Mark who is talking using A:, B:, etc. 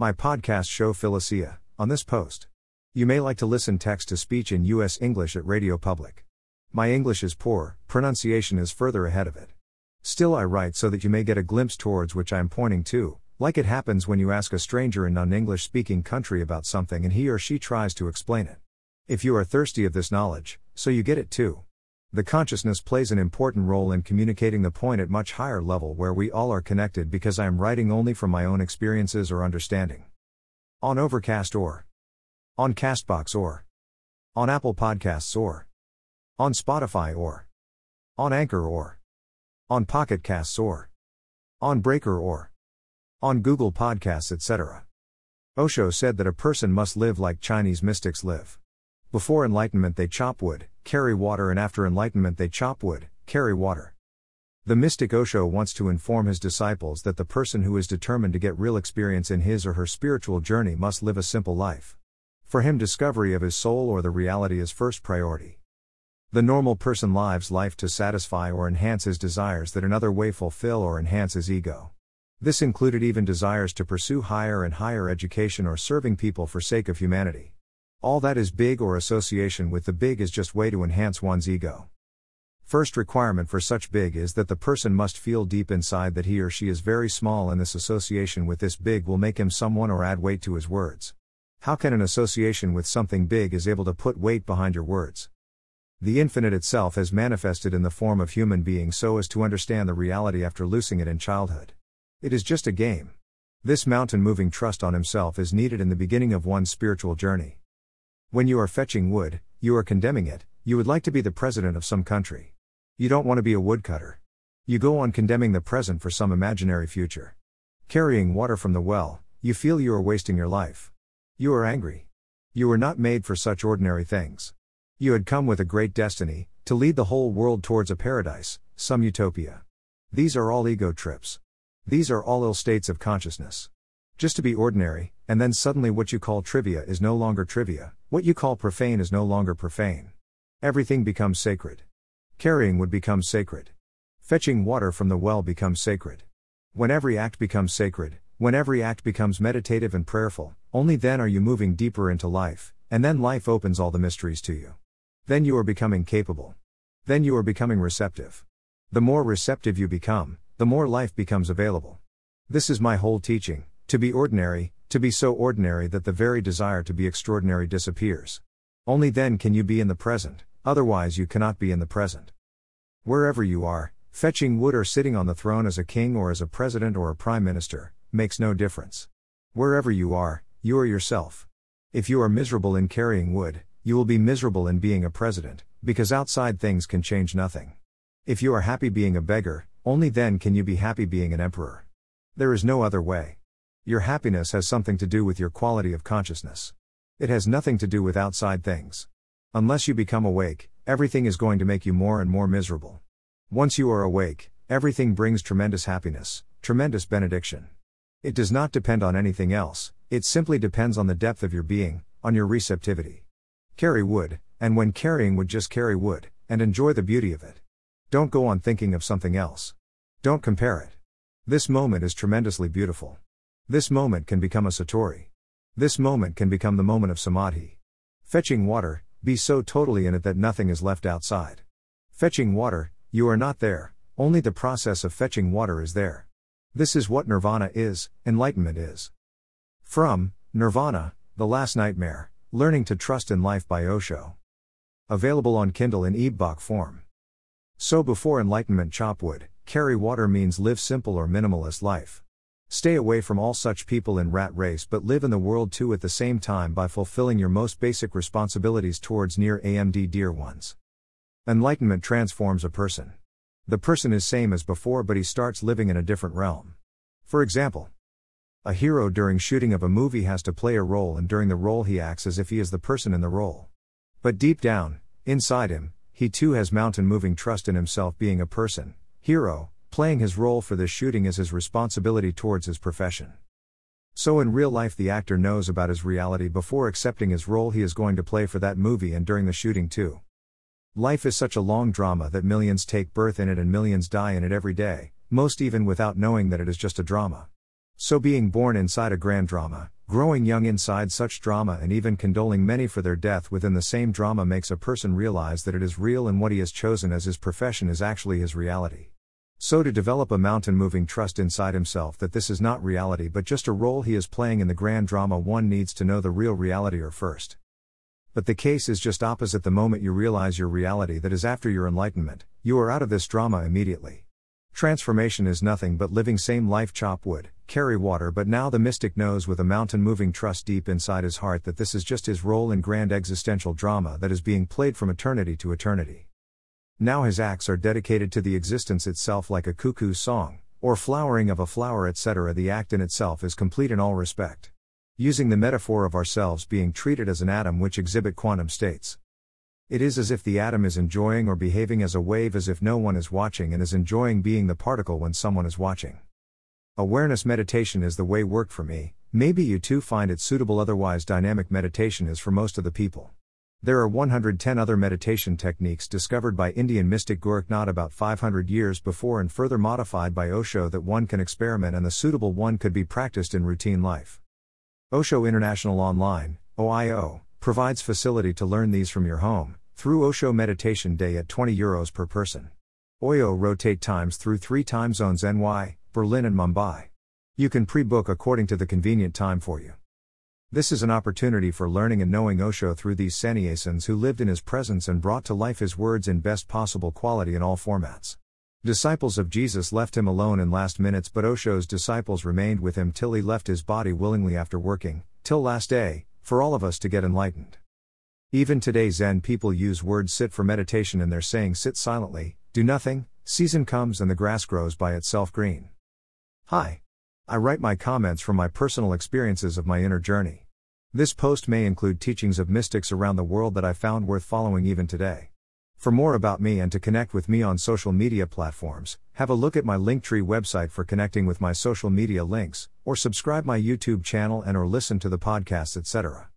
A: My podcast show Philosia, on this post. You may like to listen text to speech in US English at Radio Public. My English is poor, pronunciation is further ahead of it. Still, I write so that you may get a glimpse towards which I am pointing to, like it happens when you ask a stranger in non English speaking country about something and he or she tries to explain it. If you are thirsty of this knowledge, so you get it too. The consciousness plays an important role in communicating the point at much higher level where we all are connected because I am writing only from my own experiences or understanding. On Overcast or on Castbox or on Apple Podcasts or on Spotify or on Anchor or on Pocket Casts or on Breaker or on Google Podcasts, etc. Osho said that a person must live like Chinese mystics live. Before enlightenment, they chop wood, carry water, and after enlightenment, they chop wood, carry water. The mystic Osho wants to inform his disciples that the person who is determined to get real experience in his or her spiritual journey must live a simple life. For him, discovery of his soul or the reality is first priority. The normal person lives life to satisfy or enhance his desires that another way fulfill or enhance his ego. This included even desires to pursue higher and higher education or serving people for sake of humanity. All that is big or association with the big is just way to enhance one's ego. First requirement for such big is that the person must feel deep inside that he or she is very small and this association with this big will make him someone or add weight to his words. How can an association with something big is able to put weight behind your words? The infinite itself has manifested in the form of human being so as to understand the reality after losing it in childhood. It is just a game. This mountain moving trust on himself is needed in the beginning of one's spiritual journey. When you are fetching wood, you are condemning it, you would like to be the president of some country. You don't want to be a woodcutter. You go on condemning the present for some imaginary future. Carrying water from the well, you feel you are wasting your life. You are angry. You were not made for such ordinary things. You had come with a great destiny, to lead the whole world towards a paradise, some utopia. These are all ego trips. These are all ill states of consciousness. Just to be ordinary, and then suddenly what you call trivia is no longer trivia, what you call profane is no longer profane. Everything becomes sacred. Carrying wood become sacred. Fetching water from the well becomes sacred. When every act becomes sacred, when every act becomes meditative and prayerful, only then are you moving deeper into life, and then life opens all the mysteries to you. Then you are becoming capable. Then you are becoming receptive. The more receptive you become, the more life becomes available. This is my whole teaching, to be ordinary, to be so ordinary that the very desire to be extraordinary disappears. Only then can you be in the present, otherwise, you cannot be in the present. Wherever you are, fetching wood or sitting on the throne as a king or as a president or a prime minister, makes no difference. Wherever you are, you are yourself. If you are miserable in carrying wood, you will be miserable in being a president, because outside things can change nothing. If you are happy being a beggar, only then can you be happy being an emperor. There is no other way. Your happiness has something to do with your quality of consciousness. It has nothing to do with outside things. Unless you become awake, everything is going to make you more and more miserable. Once you are awake, everything brings tremendous happiness, tremendous benediction. It does not depend on anything else, it simply depends on the depth of your being, on your receptivity. Carry wood, and when carrying wood, just carry wood, and enjoy the beauty of it. Don't go on thinking of something else. Don't compare it. This moment is tremendously beautiful. This moment can become a satori. This moment can become the moment of samadhi. Fetching water, be so totally in it that nothing is left outside. Fetching water, you are not there, only the process of fetching water is there. This is what nirvana is, enlightenment is. From Nirvana, The Last Nightmare Learning to Trust in Life by Osho. Available on Kindle in ebook form. So before enlightenment, chop wood, carry water means live simple or minimalist life. Stay away from all such people in rat race but live in the world too at the same time by fulfilling your most basic responsibilities towards near AMD dear ones. Enlightenment transforms a person. The person is same as before but he starts living in a different realm. For example, a hero during shooting of a movie has to play a role and during the role he acts as if he is the person in the role. But deep down, inside him, he too has mountain moving trust in himself being a person, hero, playing his role for this shooting is his responsibility towards his profession. So in real life, the actor knows about his reality before accepting his role he is going to play for that movie and during the shooting too. Life is such a long drama that millions take birth in it and millions die in it every day, most even without knowing that it is just a drama. So, being born inside a grand drama, growing young inside such drama, and even condoling many for their death within the same drama makes a person realize that it is real and what he has chosen as his profession is actually his reality. So, to develop a mountain moving trust inside himself that this is not reality but just a role he is playing in the grand drama, one needs to know the real reality or first. But the case is just opposite the moment you realize your reality that is after your enlightenment, you are out of this drama immediately. Transformation is nothing but living same life chop wood, carry water but now the mystic knows with a mountain moving trust deep inside his heart that this is just his role in grand existential drama that is being played from eternity to eternity. Now his acts are dedicated to the existence itself like a cuckoo's song, or flowering of a flower etc. The act in itself is complete in all respect. Using the metaphor of ourselves being treated as an atom which exhibit quantum states. It is as if the atom is enjoying or behaving as a wave as if no one is watching and is enjoying being the particle when someone is watching. Awareness meditation is the way worked for me, maybe you too find it suitable otherwise dynamic meditation is for most of the people. There are 110 other meditation techniques discovered by Indian mystic Gorakhnath about 500 years before and further modified by Osho that one can experiment and the suitable one could be practiced in routine life. Osho International Online, OIO, provides facility to learn these from your home, through Osho Meditation Day at 20 euros per person. OIO rotate times through three time zones NY, Berlin, and Mumbai. You can pre book according to the convenient time for you. This is an opportunity for learning and knowing Osho through these sannyasins who lived in his presence and brought to life his words in best possible quality in all formats. Disciples of Jesus left him alone in last minutes, but Osho's disciples remained with him till he left his body willingly after working, till last day, for all of us to get enlightened. Even today, Zen people use words sit for meditation in their saying sit silently, do nothing, season comes and the grass grows by itself green. Hi. I write my comments from my personal experiences of my inner journey. This post may include teachings of mystics around the world that I found worth following even today. For more about me and to connect with me on social media platforms, have a look at my Linktree website for connecting with my social media links, or subscribe my YouTube channel and or listen to the podcasts, etc.